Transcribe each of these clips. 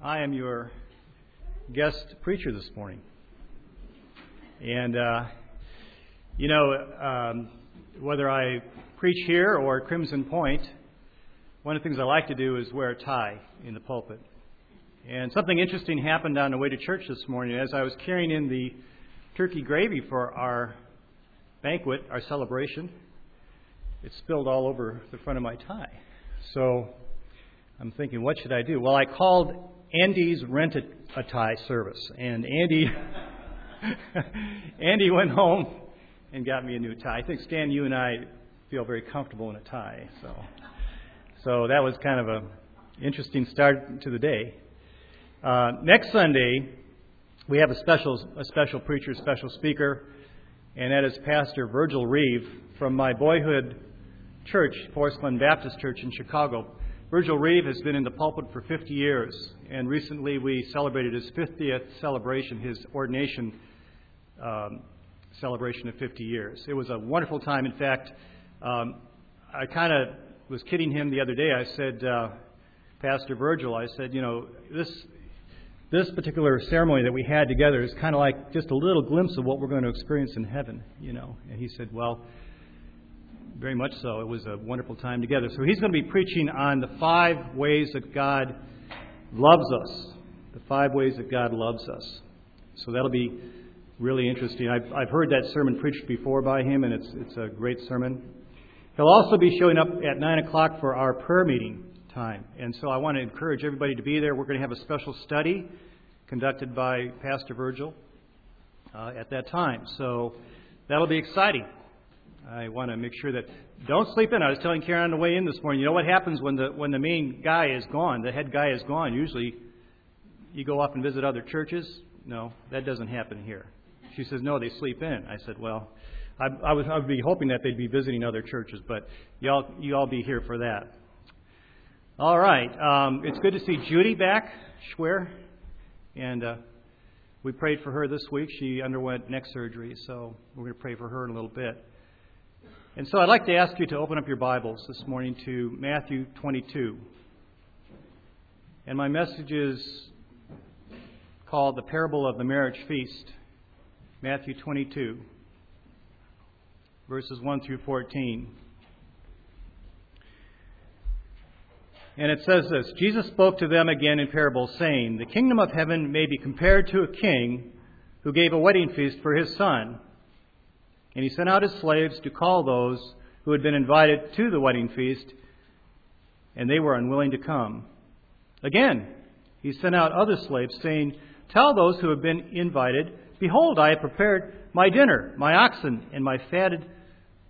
I am your guest preacher this morning. And, uh, you know, um, whether I preach here or Crimson Point, one of the things I like to do is wear a tie in the pulpit. And something interesting happened on the way to church this morning as I was carrying in the turkey gravy for our banquet, our celebration. It spilled all over the front of my tie. So I'm thinking, what should I do? Well, I called Andy's Rent a Tie service, and Andy Andy went home and got me a new tie. I think Stan, you and I feel very comfortable in a tie, so so that was kind of a interesting start to the day. Uh, next Sunday, we have a special a special preacher, special speaker, and that is Pastor Virgil Reeve from my boyhood church, Forest Glen Baptist Church in Chicago. Virgil Reeve has been in the pulpit for 50 years, and recently we celebrated his 50th celebration, his ordination um, celebration of 50 years. It was a wonderful time. In fact, um, I kind of was kidding him the other day. I said, uh, Pastor Virgil, I said, you know, this this particular ceremony that we had together is kind of like just a little glimpse of what we're going to experience in heaven, you know. And he said, well, very much so. It was a wonderful time together. So he's going to be preaching on the five ways that God loves us. The five ways that God loves us. So that'll be really interesting. I've, I've heard that sermon preached before by him, and it's, it's a great sermon. He'll also be showing up at 9 o'clock for our prayer meeting time. And so I want to encourage everybody to be there. We're going to have a special study conducted by Pastor Virgil uh, at that time. So that'll be exciting. I want to make sure that don't sleep in. I was telling Karen on the way in this morning. You know what happens when the when the main guy is gone, the head guy is gone. Usually, you go off and visit other churches. No, that doesn't happen here. She says, no, they sleep in. I said, well, I, I was I would be hoping that they'd be visiting other churches, but y'all you all be here for that. All right, um, it's good to see Judy back, Schwer, and uh, we prayed for her this week. She underwent neck surgery, so we're going to pray for her in a little bit. And so I'd like to ask you to open up your Bibles this morning to Matthew 22. And my message is called The Parable of the Marriage Feast. Matthew 22, verses 1 through 14. And it says this Jesus spoke to them again in parables, saying, The kingdom of heaven may be compared to a king who gave a wedding feast for his son. And he sent out his slaves to call those who had been invited to the wedding feast, and they were unwilling to come. Again, he sent out other slaves, saying, Tell those who have been invited, Behold, I have prepared my dinner, my oxen, and my fatted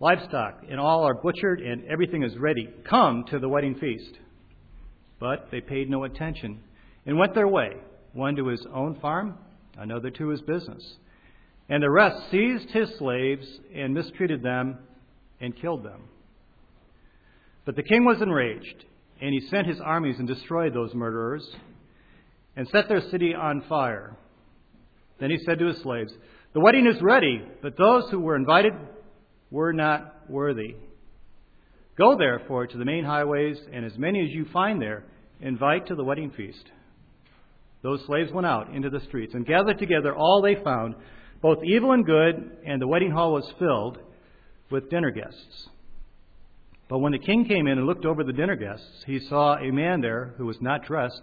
livestock, and all are butchered, and everything is ready. Come to the wedding feast. But they paid no attention and went their way, one to his own farm, another to his business. And the rest seized his slaves and mistreated them and killed them. But the king was enraged, and he sent his armies and destroyed those murderers and set their city on fire. Then he said to his slaves, The wedding is ready, but those who were invited were not worthy. Go therefore to the main highways, and as many as you find there, invite to the wedding feast. Those slaves went out into the streets and gathered together all they found both evil and good, and the wedding hall was filled with dinner guests. But when the king came in and looked over the dinner guests, he saw a man there who was not dressed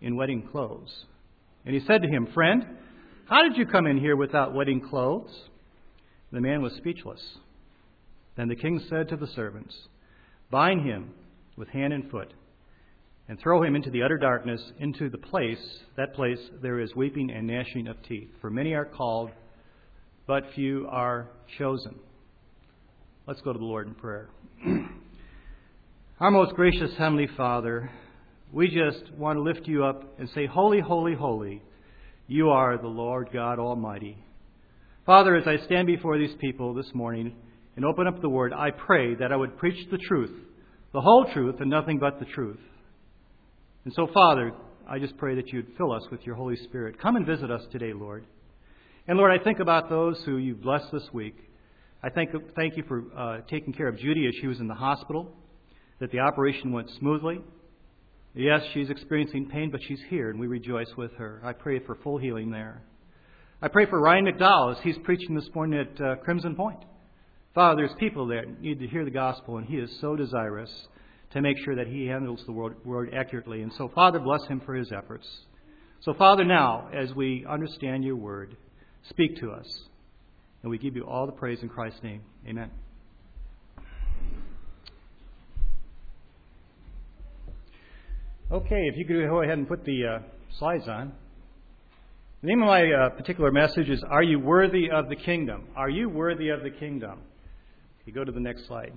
in wedding clothes. And he said to him, Friend, how did you come in here without wedding clothes? The man was speechless. Then the king said to the servants, Bind him with hand and foot and throw him into the utter darkness, into the place, that place there is weeping and gnashing of teeth. For many are called, but few are chosen. Let's go to the Lord in prayer. Our most gracious Heavenly Father, we just want to lift you up and say, Holy, holy, holy, you are the Lord God Almighty. Father, as I stand before these people this morning and open up the Word, I pray that I would preach the truth, the whole truth, and nothing but the truth. And so, Father, I just pray that you'd fill us with your Holy Spirit. Come and visit us today, Lord. And Lord, I think about those who you've blessed this week. I thank, thank you for uh, taking care of Judy as she was in the hospital, that the operation went smoothly. Yes, she's experiencing pain, but she's here, and we rejoice with her. I pray for full healing there. I pray for Ryan McDowell as he's preaching this morning at uh, Crimson Point. Father, there's people there that need to hear the gospel, and he is so desirous to make sure that he handles the word, word accurately. And so, Father, bless him for his efforts. So, Father, now, as we understand your word, speak to us. And we give you all the praise in Christ's name. Amen. Okay, if you could go ahead and put the uh, slides on. The name of my uh, particular message is Are You Worthy of the Kingdom? Are you worthy of the kingdom? You go to the next slide.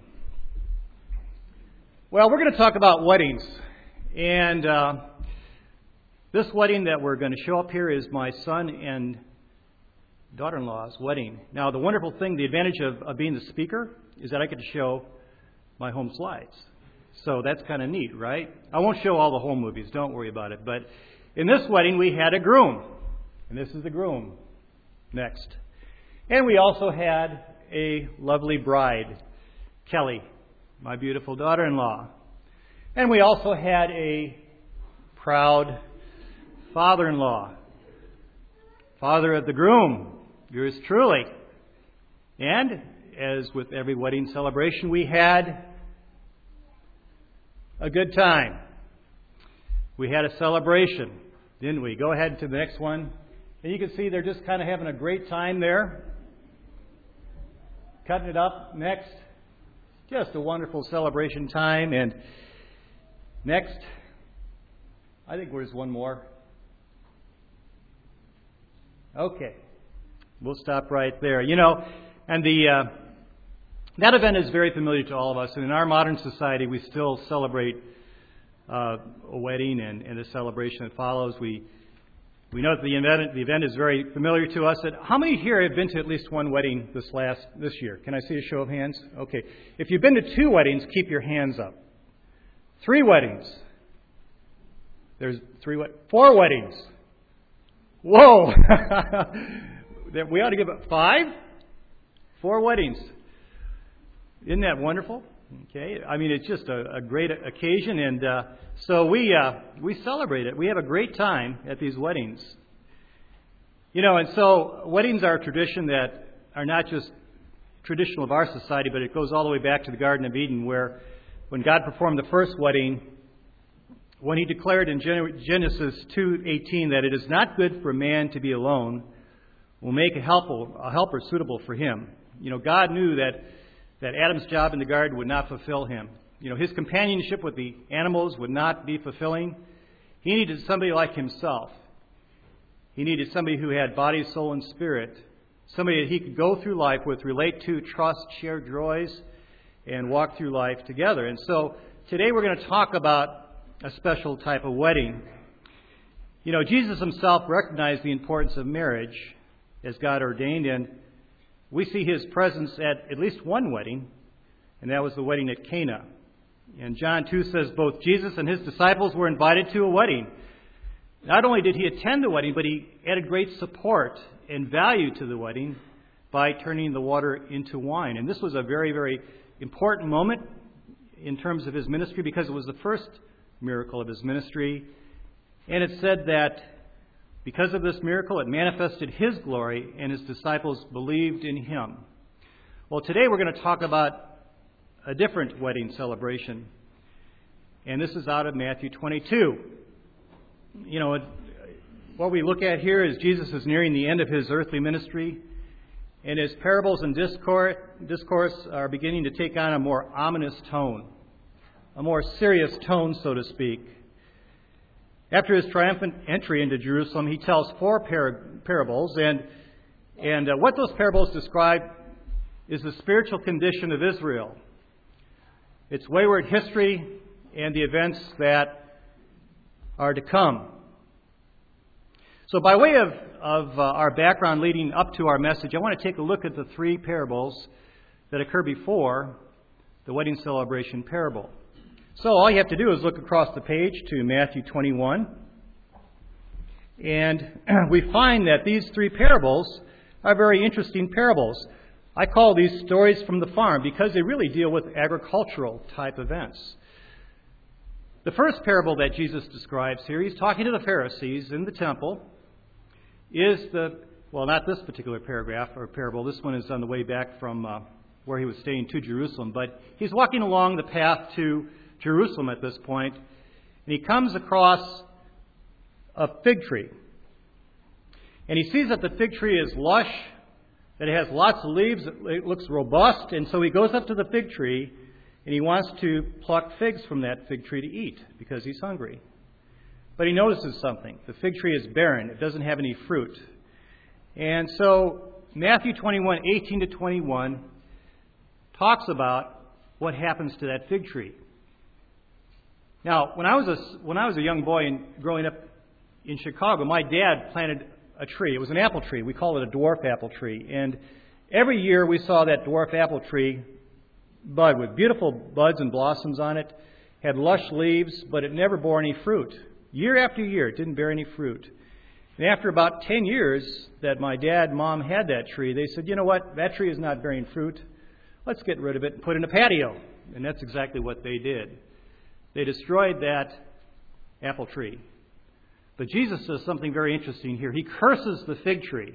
Well, we're going to talk about weddings. And uh, this wedding that we're going to show up here is my son and daughter in law's wedding. Now, the wonderful thing, the advantage of, of being the speaker, is that I get to show my home slides. So that's kind of neat, right? I won't show all the home movies, don't worry about it. But in this wedding, we had a groom. And this is the groom. Next. And we also had a lovely bride, Kelly, my beautiful daughter in law. And we also had a proud father in law, father of the groom, yours truly. And as with every wedding celebration, we had a good time. We had a celebration, didn't we? Go ahead to the next one. And you can see they're just kind of having a great time there. Cutting it up. Next. Just a wonderful celebration time. And next. I think there's one more. Okay. We'll stop right there. You know, and the. Uh, that event is very familiar to all of us, and in our modern society, we still celebrate uh, a wedding and, and the celebration that follows. We we know that the event, the event is very familiar to us. That How many here have been to at least one wedding this last this year? Can I see a show of hands? Okay. If you've been to two weddings, keep your hands up. Three weddings. There's three four weddings. Whoa! we ought to give it five. Four weddings. Isn't that wonderful? Okay, I mean it's just a, a great occasion, and uh, so we uh, we celebrate it. We have a great time at these weddings. You know, and so weddings are a tradition that are not just traditional of our society, but it goes all the way back to the Garden of Eden, where when God performed the first wedding, when He declared in Genesis 2:18 that it is not good for man to be alone, will make a helper, a helper suitable for him. You know, God knew that that Adam's job in the garden would not fulfill him. You know, his companionship with the animals would not be fulfilling. He needed somebody like himself. He needed somebody who had body, soul, and spirit. Somebody that he could go through life with, relate to, trust, share joys, and walk through life together. And so today we're going to talk about a special type of wedding. You know, Jesus himself recognized the importance of marriage as God ordained, and we see his presence at at least one wedding, and that was the wedding at Cana. And John 2 says both Jesus and his disciples were invited to a wedding. Not only did he attend the wedding, but he added great support and value to the wedding by turning the water into wine. And this was a very, very important moment in terms of his ministry because it was the first miracle of his ministry. And it said that because of this miracle, it manifested his glory, and his disciples believed in him. Well, today we're going to talk about a different wedding celebration. And this is out of Matthew 22. You know, what we look at here is Jesus is nearing the end of his earthly ministry, and his parables and discourse, are beginning to take on a more ominous tone, a more serious tone, so to speak. After his triumphant entry into Jerusalem, he tells four par- parables, and, and uh, what those parables describe is the spiritual condition of Israel, its wayward history, and the events that are to come. So, by way of, of uh, our background leading up to our message, I want to take a look at the three parables that occur before the wedding celebration parable. So all you have to do is look across the page to Matthew 21. And we find that these three parables are very interesting parables. I call these stories from the farm because they really deal with agricultural type events. The first parable that Jesus describes here, he's talking to the Pharisees in the temple, is the, well, not this particular paragraph or parable. This one is on the way back from uh, where he was staying to Jerusalem. But he's walking along the path to Jerusalem at this point, and he comes across a fig tree. And he sees that the fig tree is lush, that it has lots of leaves, it looks robust, and so he goes up to the fig tree and he wants to pluck figs from that fig tree to eat because he's hungry. But he notices something. The fig tree is barren, it doesn't have any fruit. And so Matthew 21, 18 to 21 talks about what happens to that fig tree. Now, when I was a, when I was a young boy and growing up in Chicago, my dad planted a tree. It was an apple tree. We call it a dwarf apple tree. And every year we saw that dwarf apple tree bud with beautiful buds and blossoms on it, had lush leaves, but it never bore any fruit. Year after year, it didn't bear any fruit. And after about 10 years that my dad and mom had that tree, they said, you know what? That tree is not bearing fruit. Let's get rid of it and put it in a patio. And that's exactly what they did. They destroyed that apple tree. But Jesus says something very interesting here. He curses the fig tree.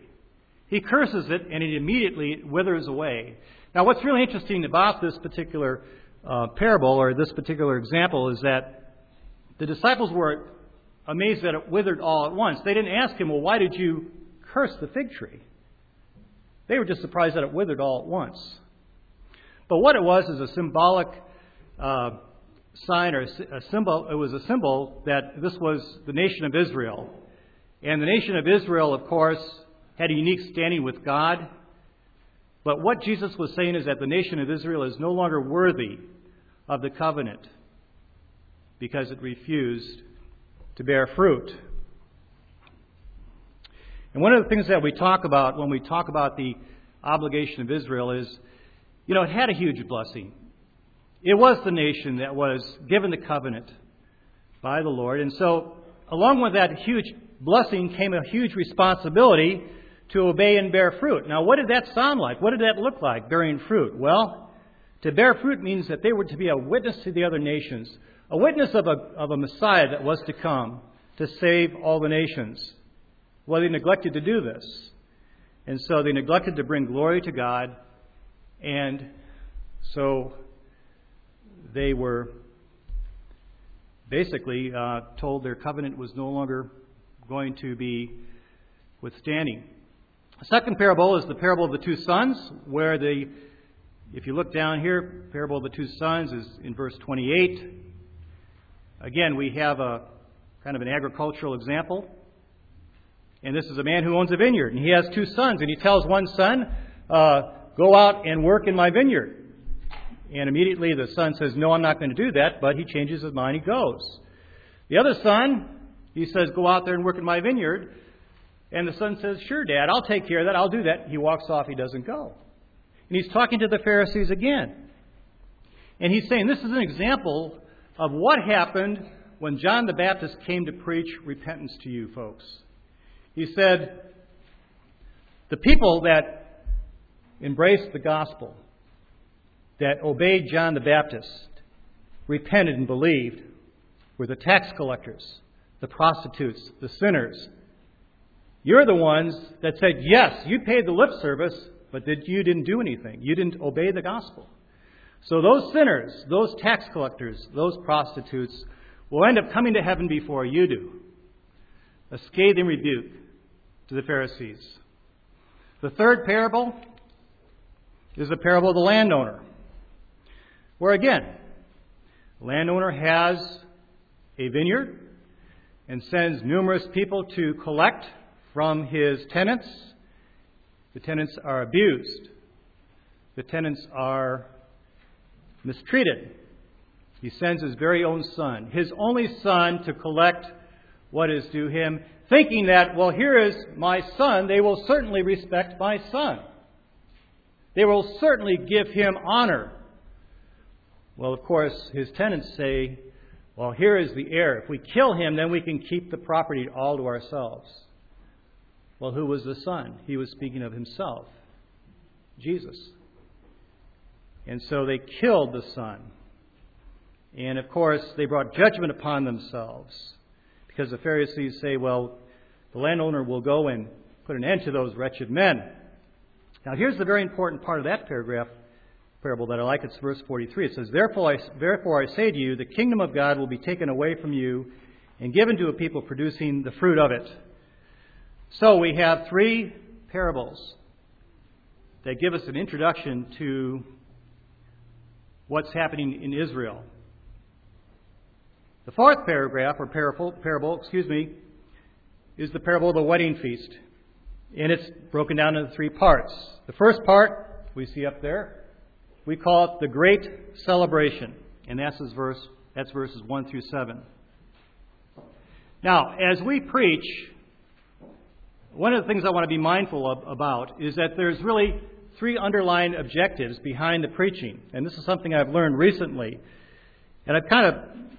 He curses it, and it immediately withers away. Now, what's really interesting about this particular uh, parable or this particular example is that the disciples were amazed that it withered all at once. They didn't ask him, Well, why did you curse the fig tree? They were just surprised that it withered all at once. But what it was is a symbolic uh, sign or a symbol. It was a symbol that this was the nation of Israel. And the nation of Israel, of course, had a unique standing with God. But what Jesus was saying is that the nation of Israel is no longer worthy of the covenant because it refused to bear fruit. And one of the things that we talk about when we talk about the obligation of Israel is, you know, it had a huge blessing. It was the nation that was given the covenant by the Lord. And so, along with that huge blessing came a huge responsibility to obey and bear fruit. Now, what did that sound like? What did that look like, bearing fruit? Well, to bear fruit means that they were to be a witness to the other nations, a witness of a, of a Messiah that was to come to save all the nations. Well, they neglected to do this. And so they neglected to bring glory to God, and so they were basically uh, told their covenant was no longer going to be withstanding. The second parable is the parable of the two sons, where the, if you look down here, parable of the two sons is in verse 28. Again, we have a kind of an agricultural example. And this is a man who owns a vineyard, and he has two sons, and he tells one son, uh, Go out and work in my vineyard. And immediately the son says, No, I'm not going to do that, but he changes his mind, he goes. The other son, he says, Go out there and work in my vineyard. And the son says, Sure, Dad, I'll take care of that. I'll do that. He walks off, he doesn't go. And he's talking to the Pharisees again. And he's saying, This is an example of what happened when John the Baptist came to preach repentance to you folks. He said, The people that embraced the gospel, that obeyed John the Baptist, repented and believed, were the tax collectors, the prostitutes, the sinners, you're the ones that said, yes, you paid the lip service, but that you didn't do anything. You didn't obey the gospel. So those sinners, those tax collectors, those prostitutes will end up coming to heaven before you do. A scathing rebuke to the Pharisees. The third parable is the parable of the landowner, where again, landowner has a vineyard and sends numerous people to collect from his tenants. The tenants are abused. The tenants are mistreated. He sends his very own son, his only son, to collect what is due him, thinking that, well, here is my son. They will certainly respect my son. They will certainly give him honor. Well, of course, his tenants say, well, here is the heir. If we kill him, then we can keep the property all to ourselves. Well, who was the Son? He was speaking of himself, Jesus. And so they killed the Son. And of course, they brought judgment upon themselves because the Pharisees say, well, the landowner will go and put an end to those wretched men. Now, here's the very important part of that paragraph parable that I like. It's verse 43. It says, Therefore I, therefore I say to you, the kingdom of God will be taken away from you and given to a people producing the fruit of it. So we have three parables that give us an introduction to what's happening in Israel. The fourth paragraph, or parable, parable, excuse me, is the parable of the wedding feast. And it's broken down into three parts. The first part, we see up there, we call it the Great Celebration. And that's, verse, that's verses 1 through 7. Now, as we preach, one of the things I want to be mindful of, about is that there's really three underlying objectives behind the preaching. And this is something I've learned recently. And I've kind of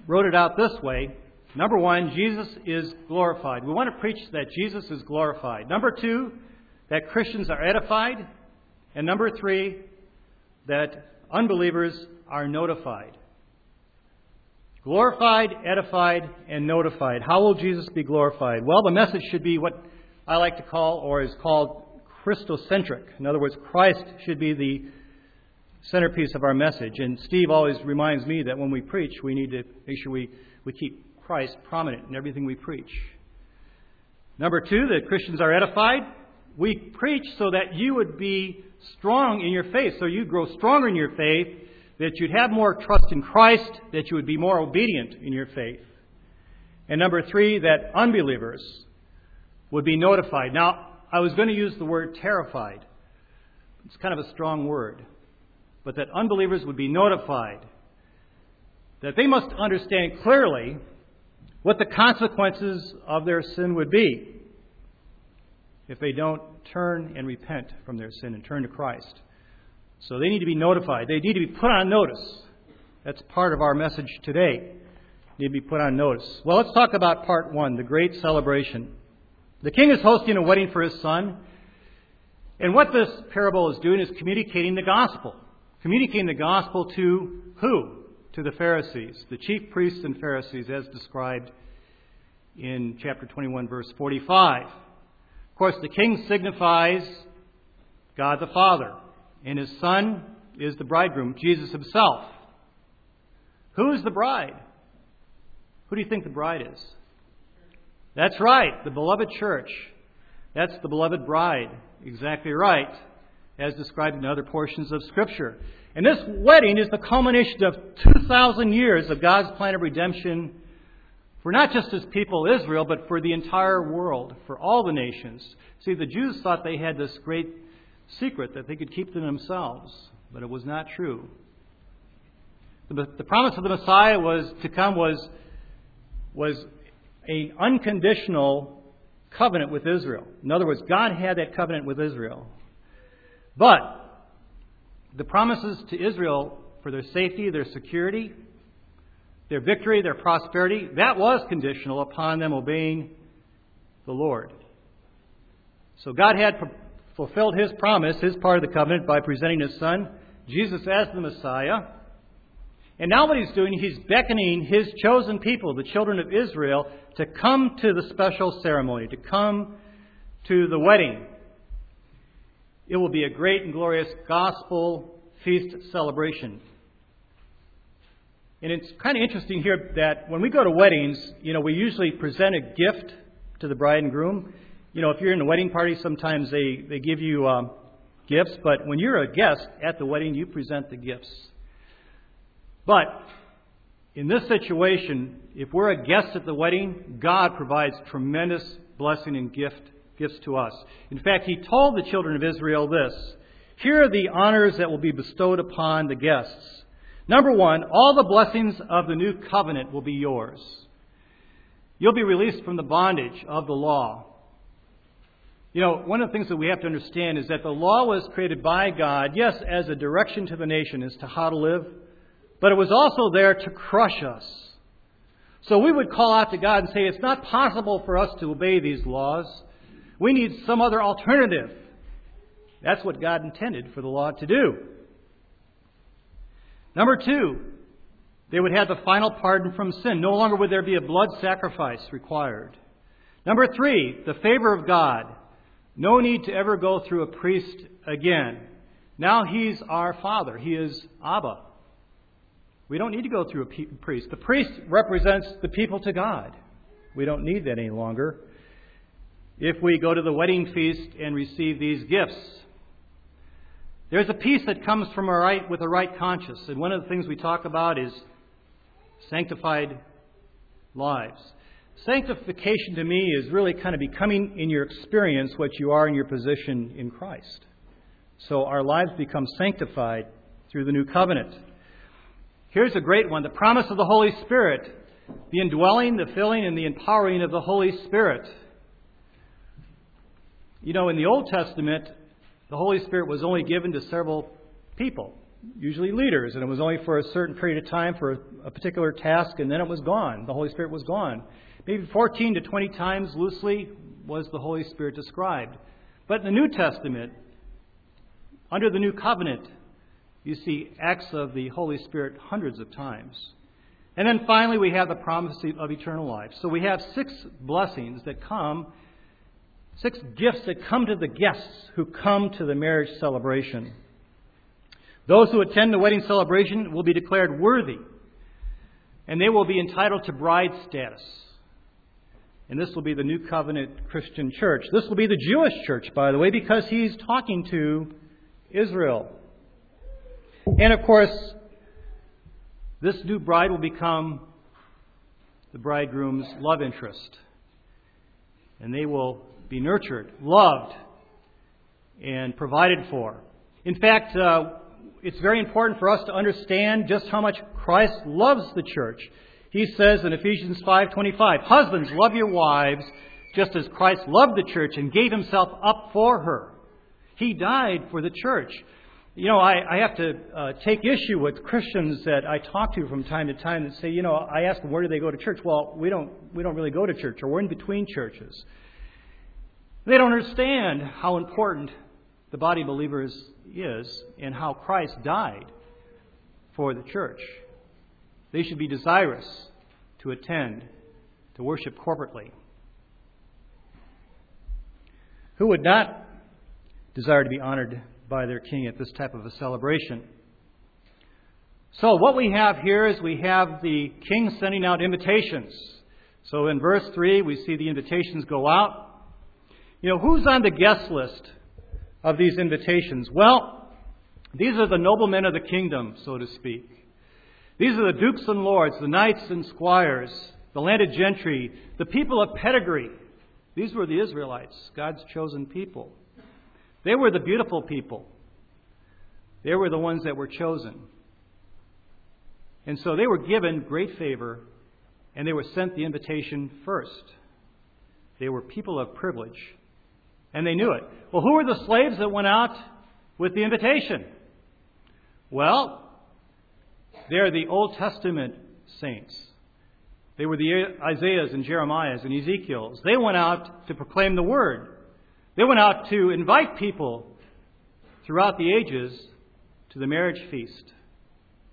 wrote it out this way. Number one, Jesus is glorified. We want to preach that Jesus is glorified. Number two, that Christians are edified. And number three, that unbelievers are notified. Glorified, edified, and notified. How will Jesus be glorified? Well, the message should be what I like to call, or is called, Christocentric. In other words, Christ should be the centerpiece of our message. And Steve always reminds me that when we preach, we need to make sure we, we keep Christ prominent in everything we preach. Number two, that Christians are edified. We preach so that you would be strong in your faith, so you grow stronger in your faith, that you'd have more trust in Christ, that you would be more obedient in your faith. And number three, that unbelievers would be notified. Now, I was going to use the word terrified. It's kind of a strong word but that unbelievers would be notified that they must understand clearly what the consequences of their sin would be if they don't turn and repent from their sin and turn to Christ. So they need to be notified. They need to be put on notice. That's part of our message today. Need to be put on notice. Well, let's talk about part one, the great celebration. The king is hosting a wedding for his son. And what this parable is doing is communicating the gospel communicating the gospel to who? To the Pharisees, the chief priests and Pharisees, as described in chapter 21, verse 45. Of course, the king signifies God the Father, and his son is the bridegroom, Jesus himself. Who is the bride? Who do you think the bride is? That's right, the beloved church. That's the beloved bride. Exactly right as described in other portions of Scripture. And this wedding is the culmination of 2,000 years of God's plan of redemption for not just his people Israel, but for the entire world, for all the nations. See, the Jews thought they had this great secret that they could keep to themselves, but it was not true. The, the promise of the Messiah was to come was, was an unconditional covenant with Israel. In other words, God had that covenant with Israel. But the promises to Israel for their safety, their security, their victory, their prosperity, that was conditional upon them obeying the Lord. So God had fulfilled his promise, his part of the covenant, by presenting his son, Jesus, as the Messiah. And now what he's doing, he's beckoning his chosen people, the children of Israel, to come to the special ceremony, to come to the wedding it will be a great and glorious gospel feast celebration. And it's kind of interesting here that when we go to weddings, you know, we usually present a gift to the bride and groom. You know, if you're in a wedding party, sometimes they, they give you um, gifts, but when you're a guest at the wedding, you present the gifts. But in this situation, if we're a guest at the wedding, God provides tremendous blessing and gift gifts to us. In fact, he told the children of Israel this Here are the honors that will be bestowed upon the guests. Number one, all the blessings of the new covenant will be yours. You'll be released from the bondage of the law. You know, one of the things that we have to understand is that the law was created by God, yes, as a direction to the nation as to how to live, but it was also there to crush us. So we would call out to God and say, It's not possible for us to obey these laws. We need some other alternative. That's what God intended for the law to do. Number two, They would have the final pardon from sin. No longer would there be a blood sacrifice required. Number three, the favor of God. No need to ever go through a priest again. Now he's our Father. He is Abba. We don't need to go through a priest. The priest represents the people to God. We don't need that any longer. If we go to the wedding feast and receive these gifts, there's a peace that comes from a right with a right conscience, and one of the things we talk about is sanctified lives. Sanctification to me is really kind of becoming in your experience what you are in your position in Christ. So our lives become sanctified through the new covenant. Here's a great one the promise of the Holy Spirit, the indwelling, the filling, and the empowering of the Holy Spirit. You know, in the Old Testament, the Holy Spirit was only given to several people, usually leaders, and it was only for a certain period of time for a particular task, and then it was gone. The Holy Spirit was gone. Maybe 14 to 20 times loosely was the Holy Spirit described. But in the New Testament, under the New Covenant, you see acts of the Holy Spirit hundreds of times. And then finally, we have the promise of eternal life. So we have six blessings that come, six gifts that come to the guests who come to the marriage celebration. Those who attend the wedding celebration will be declared worthy, and they will be entitled to bride status. And this will be the New Covenant Christian church. This will be the Jewish church, by the way, because he's talking to Israel. And of course, this new bride will become the bridegroom's love interest. And they will be nurtured, loved, and provided for. In fact, uh, it's very important for us to understand just how much Christ loves the church. He says in Ephesians 5:25, "Husbands, love your wives just as Christ loved the church and gave himself up for her." He died for the church. You know, I, I have to uh, take issue with Christians that I talk to from time to time that say, you know, I ask them where do they go to church. Well, we don't we don't really go to church, or we're in between churches. They don't understand how important the body of believers is and how Christ died for the church. They should be desirous to attend, to worship corporately. Who would not desire to be honored by their king at this type of a celebration? So, what we have here is we have the king sending out invitations. So, in verse 3, we see the invitations go out. You know, who's on the guest list of these invitations? Well, these are the noblemen of the kingdom, so to speak. These are the dukes and lords, the knights and squires, the landed gentry, the people of pedigree. These were the Israelites, God's chosen people. They were the beautiful people. They were the ones that were chosen. And so they were given great favor, and they were sent the invitation first. They were people of privilege, and they knew it. Well, who were the slaves that went out with the invitation? Well, they're the Old Testament saints. They were the Isaiahs and Jeremiahs and Ezekiels. They went out to proclaim the word. They went out to invite people throughout the ages to the marriage feast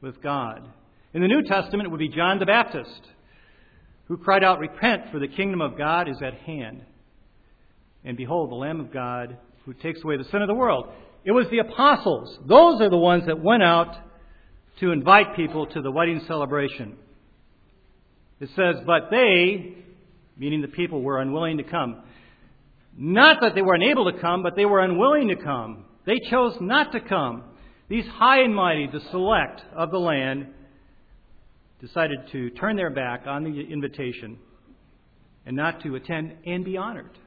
with God. In the New Testament, it would be John the Baptist who cried out, Repent, for the kingdom of God is at hand. And behold, the Lamb of God who takes away the sin of the world. It was the apostles. Those are the ones that went out to invite people to the wedding celebration. It says, But they, meaning the people, were unwilling to come. Not that they were unable to come, but they were unwilling to come. They chose not to come. These high and mighty, the select of the land, decided to turn their back on the invitation and not to attend and be honored.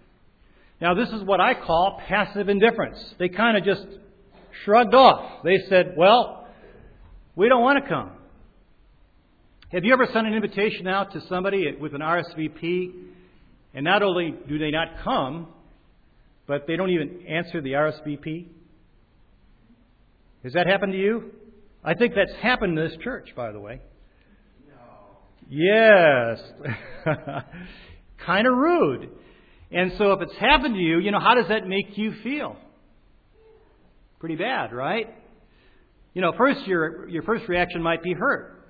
Now, this is what I call passive indifference. They kind of just shrugged off. They said, Well, we don't want to come. Have you ever sent an invitation out to somebody with an RSVP, and not only do they not come, but they don't even answer the RSVP? Has that happened to you? I think that's happened to this church, by the way. No. Yes. kind of rude. And so if it's happened to you, you know, how does that make you feel? Pretty bad, right? You know, first your, your first reaction might be hurt.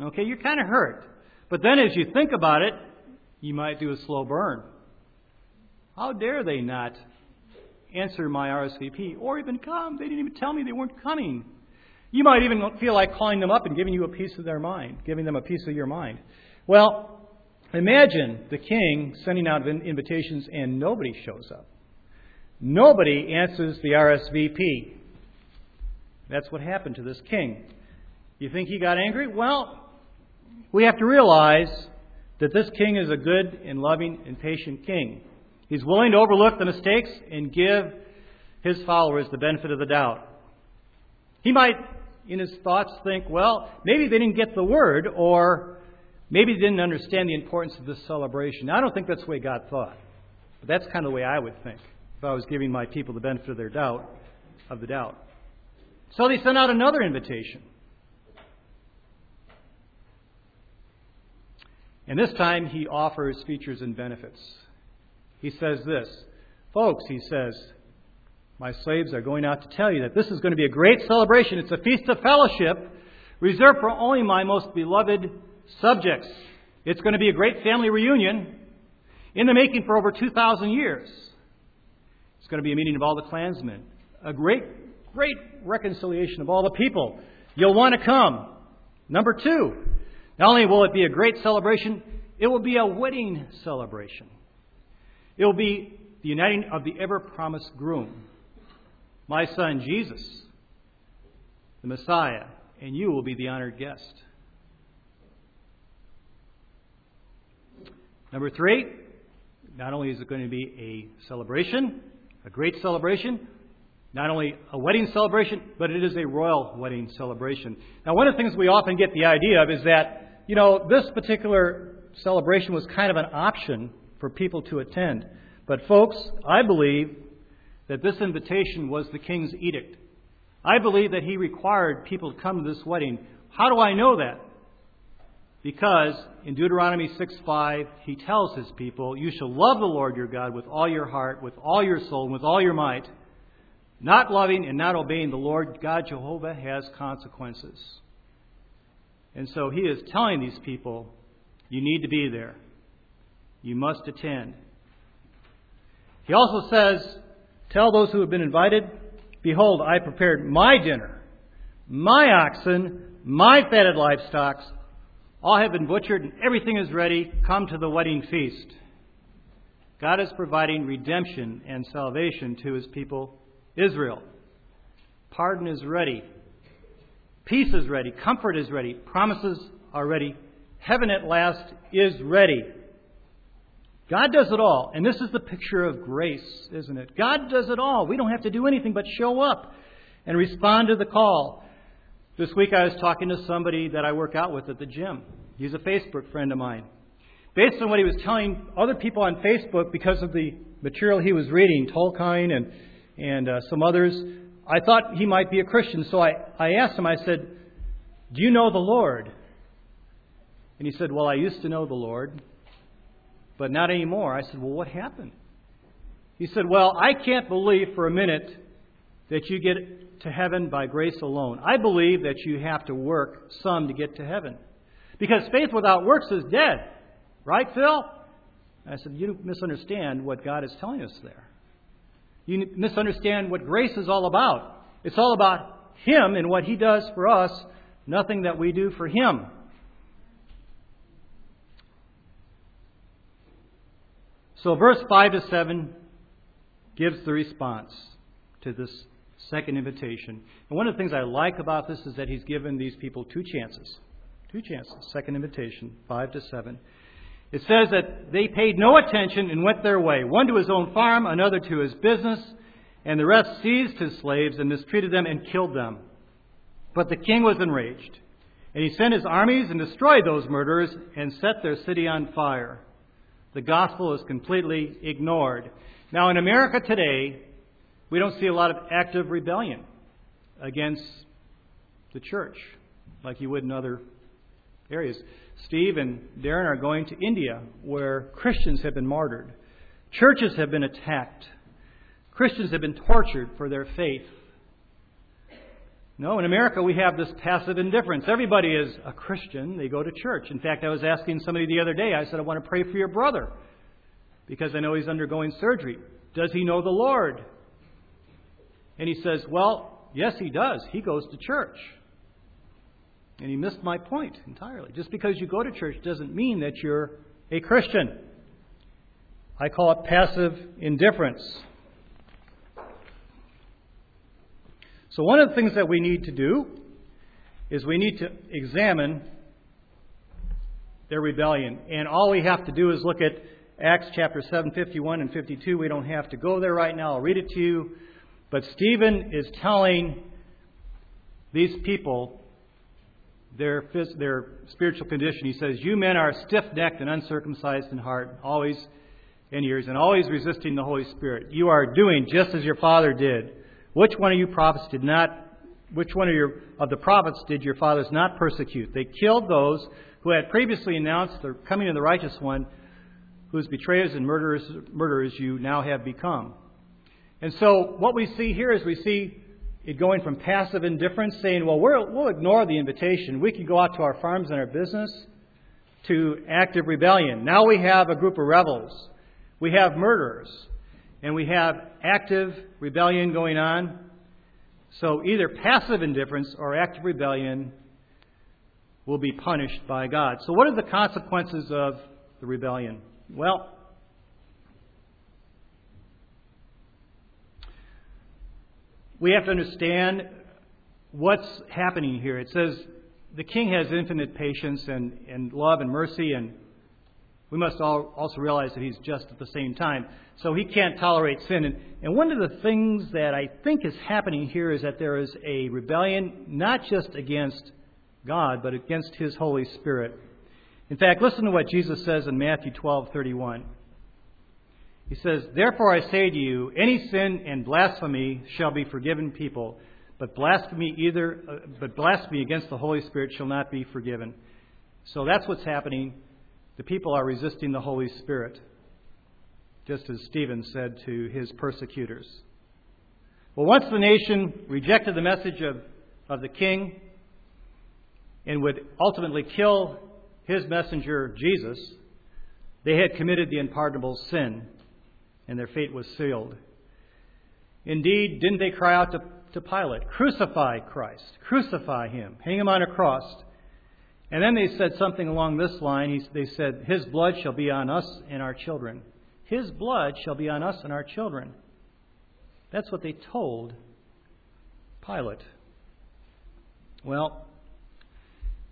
Okay, you're kind of hurt. But then as you think about it, you might do a slow burn. How dare they not answer my RSVP or even come? They didn't even tell me they weren't coming. You might even feel like calling them up and giving you a piece of their mind, giving them a piece of your mind. Well, imagine the king sending out invitations and nobody shows up. Nobody answers the RSVP. That's what happened to this king. You think he got angry? Well, we have to realize that this king is a good and loving and patient king. He's willing to overlook the mistakes and give his followers the benefit of the doubt. He might, in his thoughts, think, well, maybe they didn't get the word, or maybe they didn't understand the importance of this celebration. I don't think that's the way God thought. But that's kind of the way I would think if I was giving my people the benefit of their doubt, of the doubt. So they sent out another invitation. And this time he offers features and benefits. He says this Folks, he says, my slaves are going out to tell you that this is going to be a great celebration. It's a feast of fellowship reserved for only my most beloved subjects. It's going to be a great family reunion in the making for over 2,000 years. It's going to be a meeting of all the clansmen, a great, great reconciliation of all the people. You'll want to come. Number two, not only will it be a great celebration, it will be a wedding celebration. It will be the uniting of the ever promised groom, my son Jesus, the Messiah, and you will be the honored guest. Number three, not only is it going to be a celebration, a great celebration, not only a wedding celebration, but it is a royal wedding celebration. Now, one of the things we often get the idea of is that, you know, this particular celebration was kind of an option for people to attend. But, folks, I believe that this invitation was the king's edict. I believe that he required people to come to this wedding. How do I know that? Because in Deuteronomy 6:5, he tells his people, You shall love the Lord your God with all your heart, with all your soul, and with all your might. Not loving and not obeying the Lord God Jehovah has consequences. And so he is telling these people, You need to be there. You must attend. He also says, Tell those who have been invited, Behold, I prepared my dinner, my oxen, my fatted livestock all have been butchered and everything is ready. Come to the wedding feast. God is providing redemption and salvation to his people, Israel. Pardon is ready. Peace is ready. Comfort is ready. Promises are ready. Heaven at last is ready. God does it all. And this is the picture of grace, isn't it? God does it all. We don't have to do anything but show up and respond to the call. This week I was talking to somebody that I work out with at the gym. He's a Facebook friend of mine. Based on what he was telling other people on Facebook because of the material he was reading, Tolkien and, and uh, some others, I thought he might be a Christian. So I, I asked him, I said, Do you know the Lord? And he said, Well, I used to know the Lord, but not anymore. I said, Well, what happened? He said, Well, I can't believe for a minute that you get to heaven by grace alone. I believe that you have to work some to get to heaven. Because faith without works is dead. Right, Phil? I said, You misunderstand what God is telling us there. You misunderstand what grace is all about. It's all about Him and what He does for us, nothing that we do for Him. So, verse 5 to 7 gives the response to this second invitation. And one of the things I like about this is that he's given these people two chances. Two chances. Second invitation, 5 to 7. It says that they paid no attention and went their way, one to his own farm, another to his business, and the rest seized his slaves and mistreated them and killed them. But the king was enraged, and he sent his armies and destroyed those murderers and set their city on fire. The gospel is completely ignored. Now, in America today, we don't see a lot of active rebellion against the church like you would in other areas. Steve and Darren are going to India where Christians have been martyred, churches have been attacked, Christians have been tortured for their faith. No, in America we have this passive indifference. Everybody is a Christian. They go to church. In fact, I was asking somebody the other day, I said, I want to pray for your brother because I know he's undergoing surgery. Does he know the Lord? And he says, Well, yes, he does. He goes to church. And he missed my point entirely. Just because you go to church doesn't mean that you're a Christian. I call it passive indifference. So, one of the things that we need to do is we need to examine their rebellion. And all we have to do is look at Acts chapter 7, 51 and 52. We don't have to go there right now. I'll read it to you. But Stephen is telling these people their, their spiritual condition. He says, You men are stiff necked and uncircumcised in heart, always in ears, and always resisting the Holy Spirit. You are doing just as your father did. Which one of you prophets did not, which one of, your, of the prophets did your fathers not persecute? They killed those who had previously announced the coming of the righteous one, whose betrayers and murderers, murderers you now have become. And so what we see here is we see it going from passive indifference, saying, well, we will ignore the invitation. We can go out to our farms and our business, to active rebellion. Now we have a group of rebels. We have murderers and we have active rebellion going on. So either passive indifference or active rebellion will be punished by God. So, what are the consequences of the rebellion? Well, we have to understand what's happening here. It says the king has infinite patience and, and love and mercy, and we must all also realize that he's just at the same time. So he can't tolerate sin. And, and one of the things that I think is happening here is that there is a rebellion not just against God, but against his Holy Spirit. In fact, listen to what Jesus says in Matthew 12:31. He says, "Therefore I say to you, any sin and blasphemy shall be forgiven people, but blasphemy either uh, but blasphemy against the Holy Spirit shall not be forgiven." So that's what's happening the people are resisting the Holy Spirit, just as Stephen said to his persecutors. Well, once the nation rejected the message of, of the king and would ultimately kill his messenger, Jesus, they had committed the unpardonable sin, and their fate was sealed. Indeed, didn't they cry out to, to Pilate, Crucify Christ, crucify him, hang him on a cross? And then they said something along this line. They said, His blood shall be on us and our children. His blood shall be on us and our children. That's what they told Pilate. Well,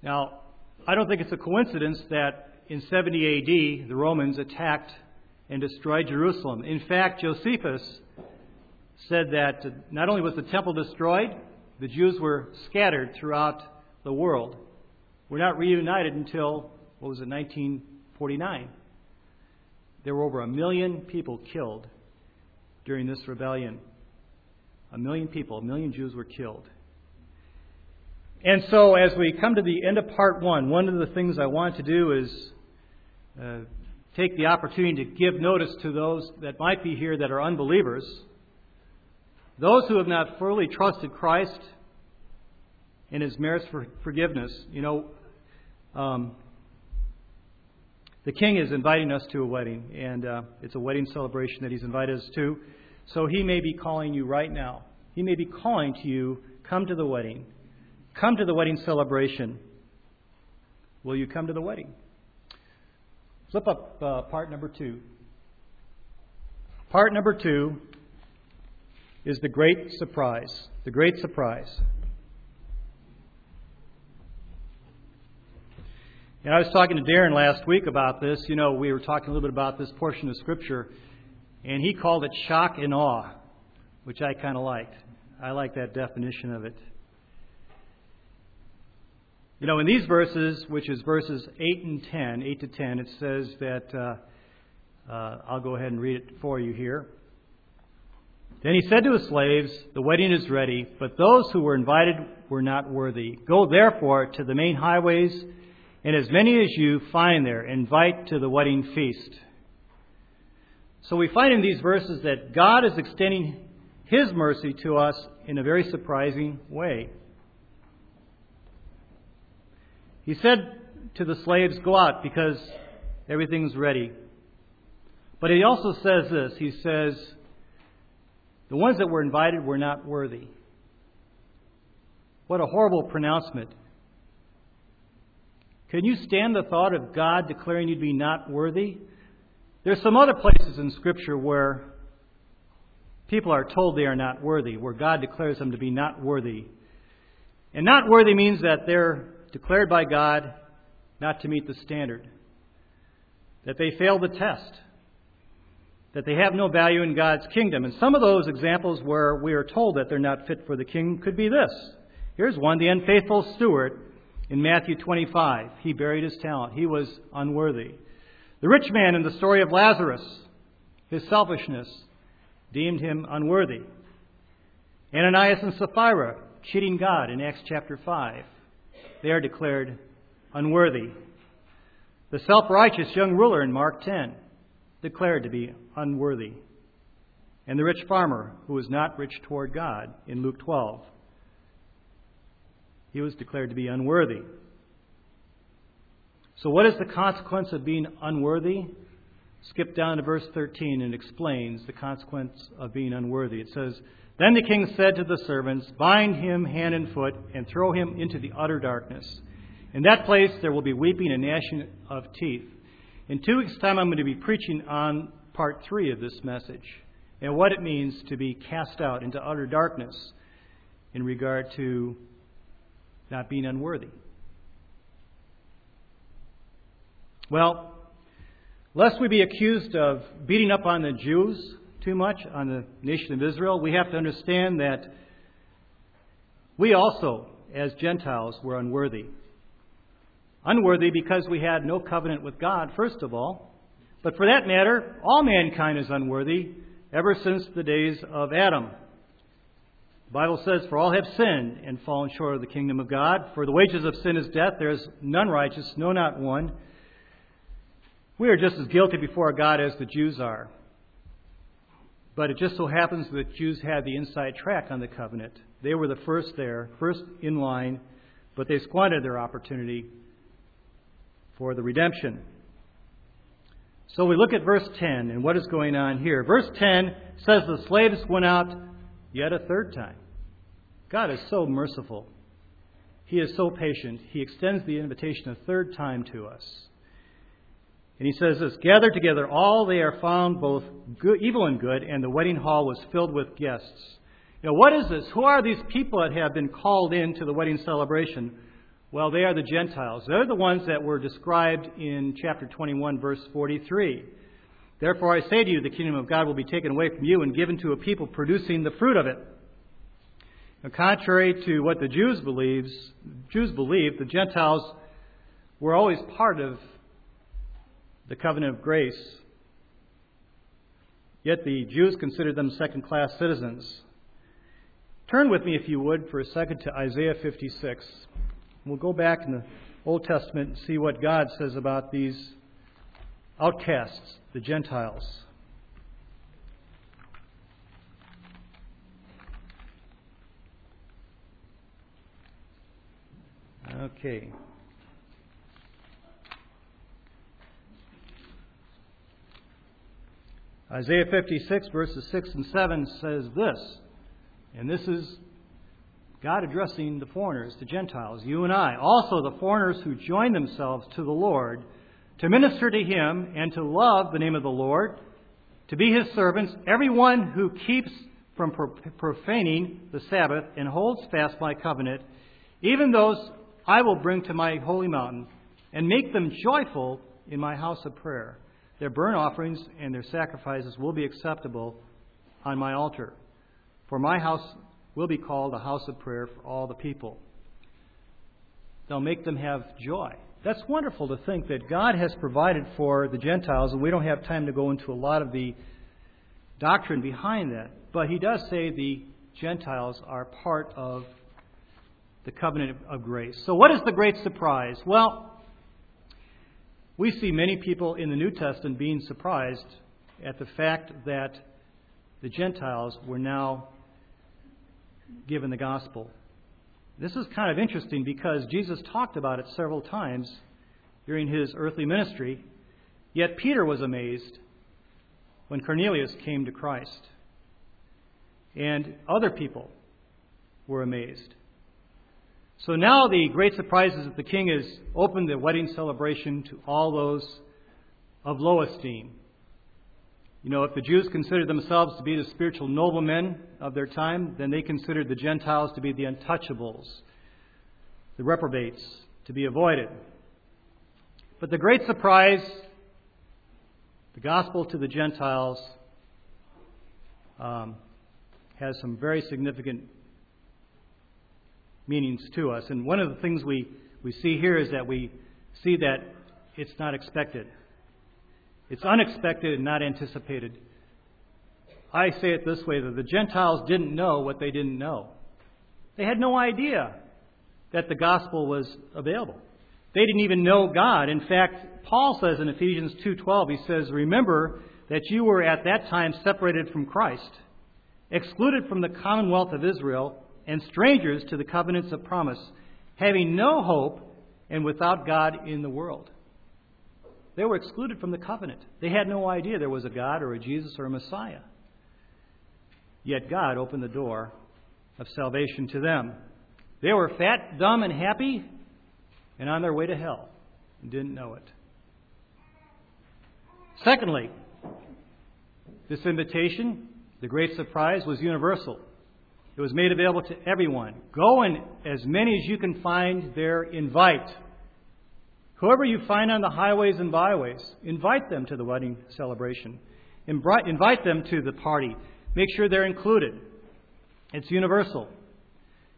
now, I don't think it's a coincidence that in 70 AD the Romans attacked and destroyed Jerusalem. In fact, Josephus said that not only was the temple destroyed, the Jews were scattered throughout the world. We're not reunited until, what was it, 1949. There were over a million people killed during this rebellion. A million people, a million Jews were killed. And so, as we come to the end of part one, one of the things I want to do is uh, take the opportunity to give notice to those that might be here that are unbelievers, those who have not fully trusted Christ and His merits for forgiveness. You know, um, the king is inviting us to a wedding, and uh, it's a wedding celebration that he's invited us to. So he may be calling you right now. He may be calling to you, come to the wedding. Come to the wedding celebration. Will you come to the wedding? Flip up uh, part number two. Part number two is the great surprise. The great surprise. And I was talking to Darren last week about this. You know, we were talking a little bit about this portion of Scripture, and he called it shock and awe, which I kind of liked. I like that definition of it. You know, in these verses, which is verses 8 and 10, 8 to 10, it says that, uh, uh, I'll go ahead and read it for you here. Then he said to his slaves, The wedding is ready, but those who were invited were not worthy. Go therefore to the main highways and as many as you find there, invite to the wedding feast. So we find in these verses that God is extending His mercy to us in a very surprising way. He said to the slaves, Go out because everything's ready. But he also says this He says, The ones that were invited were not worthy. What a horrible pronouncement. Can you stand the thought of God declaring you to be not worthy? There's some other places in Scripture where people are told they are not worthy, where God declares them to be not worthy. And not worthy means that they're declared by God not to meet the standard, that they fail the test, that they have no value in God's kingdom. And some of those examples where we are told that they're not fit for the king could be this. Here's one the unfaithful steward in Matthew 25. He buried his talent, he was unworthy. The rich man in the story of Lazarus, his selfishness deemed him unworthy. Ananias and Sapphira, cheating God in Acts chapter 5, they are declared unworthy. The self righteous young ruler in Mark 10, declared to be unworthy. And the rich farmer, who was not rich toward God in Luke 12, he was declared to be unworthy. So, what is the consequence of being unworthy? Skip down to verse 13 and explains the consequence of being unworthy. It says, Then the king said to the servants, Bind him hand and foot and throw him into the utter darkness. In that place there will be weeping and gnashing of teeth. In two weeks' time, I'm going to be preaching on part three of this message and what it means to be cast out into utter darkness in regard to not being unworthy. Well, lest we be accused of beating up on the Jews too much, on the nation of Israel, we have to understand that we also, as Gentiles, were unworthy. Unworthy because we had no covenant with God, first of all. But for that matter, all mankind is unworthy ever since the days of Adam. The Bible says, For all have sinned and fallen short of the kingdom of God. For the wages of sin is death. There is none righteous, no, not one. We are just as guilty before God as the Jews are. But it just so happens that Jews had the inside track on the covenant. They were the first there, first in line, but they squandered their opportunity for the redemption. So we look at verse 10 and what is going on here. Verse 10 says the slaves went out yet a third time. God is so merciful. He is so patient. He extends the invitation a third time to us. And he says this Gather together all they are found, both good, evil and good, and the wedding hall was filled with guests. You know, what is this? Who are these people that have been called into the wedding celebration? Well, they are the Gentiles. They're the ones that were described in chapter 21, verse 43. Therefore, I say to you, the kingdom of God will be taken away from you and given to a people producing the fruit of it. Now, contrary to what the Jews believes, Jews believe, the Gentiles were always part of the covenant of grace. Yet the Jews considered them second class citizens. Turn with me, if you would, for a second to Isaiah 56. We'll go back in the Old Testament and see what God says about these outcasts, the Gentiles. Okay. Isaiah 56, verses 6 and 7 says this, and this is God addressing the foreigners, the Gentiles, you and I, also the foreigners who join themselves to the Lord to minister to Him and to love the name of the Lord, to be His servants, everyone who keeps from profaning the Sabbath and holds fast my covenant, even those I will bring to my holy mountain and make them joyful in my house of prayer. Their burnt offerings and their sacrifices will be acceptable on my altar. For my house will be called a house of prayer for all the people. They'll make them have joy. That's wonderful to think that God has provided for the Gentiles, and we don't have time to go into a lot of the doctrine behind that. But he does say the Gentiles are part of the covenant of grace. So, what is the great surprise? Well, we see many people in the New Testament being surprised at the fact that the Gentiles were now given the gospel. This is kind of interesting because Jesus talked about it several times during his earthly ministry, yet Peter was amazed when Cornelius came to Christ. And other people were amazed. So now the great surprise is that the king has opened the wedding celebration to all those of low esteem. You know, if the Jews considered themselves to be the spiritual noblemen of their time, then they considered the Gentiles to be the untouchables, the reprobates, to be avoided. But the great surprise, the gospel to the Gentiles, um, has some very significant meanings to us. And one of the things we, we see here is that we see that it's not expected. It's unexpected and not anticipated. I say it this way that the Gentiles didn't know what they didn't know. They had no idea that the gospel was available. They didn't even know God. In fact, Paul says in Ephesians 2:12, he says, "Remember that you were at that time separated from Christ, excluded from the commonwealth of Israel, and strangers to the covenants of promise, having no hope and without God in the world. They were excluded from the covenant. They had no idea there was a God or a Jesus or a Messiah. Yet God opened the door of salvation to them. They were fat, dumb, and happy, and on their way to hell and didn't know it. Secondly, this invitation, the great surprise, was universal. It was made available to everyone. Go and as many as you can find there, invite. Whoever you find on the highways and byways, invite them to the wedding celebration. Invite them to the party. Make sure they're included. It's universal.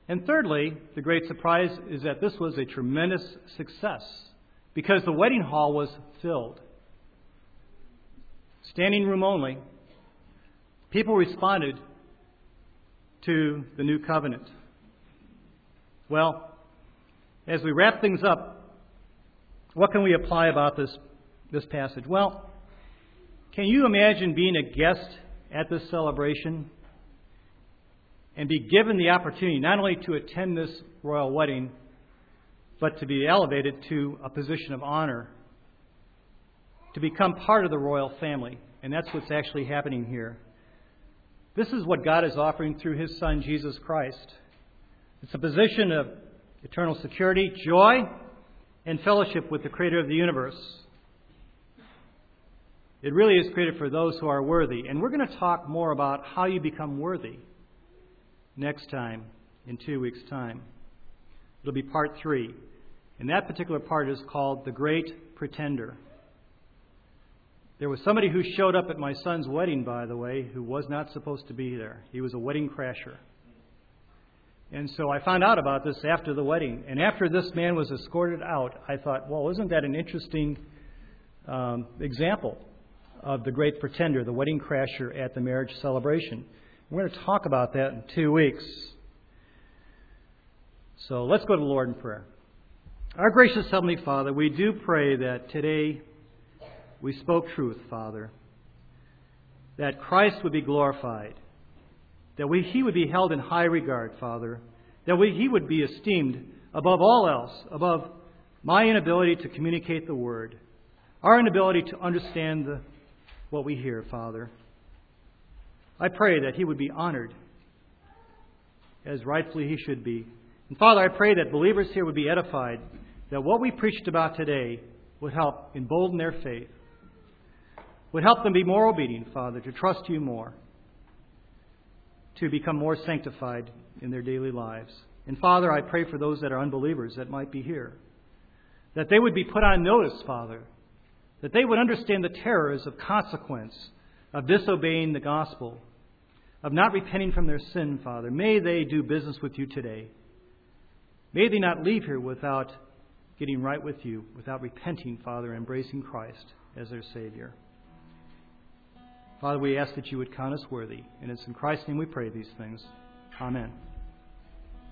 And thirdly, the great surprise is that this was a tremendous success because the wedding hall was filled. Standing room only. People responded to the new covenant. Well, as we wrap things up, what can we apply about this, this passage? Well, can you imagine being a guest at this celebration and be given the opportunity not only to attend this royal wedding, but to be elevated to a position of honor, to become part of the royal family? And that's what's actually happening here. This is what God is offering through His Son, Jesus Christ. It's a position of eternal security, joy, and fellowship with the Creator of the universe. It really is created for those who are worthy. And we're going to talk more about how you become worthy next time, in two weeks' time. It'll be part three. And that particular part is called The Great Pretender. There was somebody who showed up at my son's wedding, by the way, who was not supposed to be there. He was a wedding crasher. And so I found out about this after the wedding. And after this man was escorted out, I thought, well, isn't that an interesting um, example of the great pretender, the wedding crasher at the marriage celebration? We're going to talk about that in two weeks. So let's go to the Lord in prayer. Our gracious Heavenly Father, we do pray that today we spoke truth, Father, that Christ would be glorified, that we, he would be held in high regard, Father, that we, he would be esteemed above all else, above my inability to communicate the word, our inability to understand the, what we hear, Father. I pray that he would be honored as rightfully he should be. And Father, I pray that believers here would be edified, that what we preached about today would help embolden their faith would help them be more obedient, Father, to trust you more, to become more sanctified in their daily lives. And Father, I pray for those that are unbelievers that might be here, that they would be put on notice, Father, that they would understand the terrors of consequence of disobeying the gospel, of not repenting from their sin, Father. May they do business with you today. May they not leave here without getting right with you, without repenting, Father, embracing Christ as their Savior. Father, we ask that you would count us worthy. And it's in Christ's name we pray these things. Amen.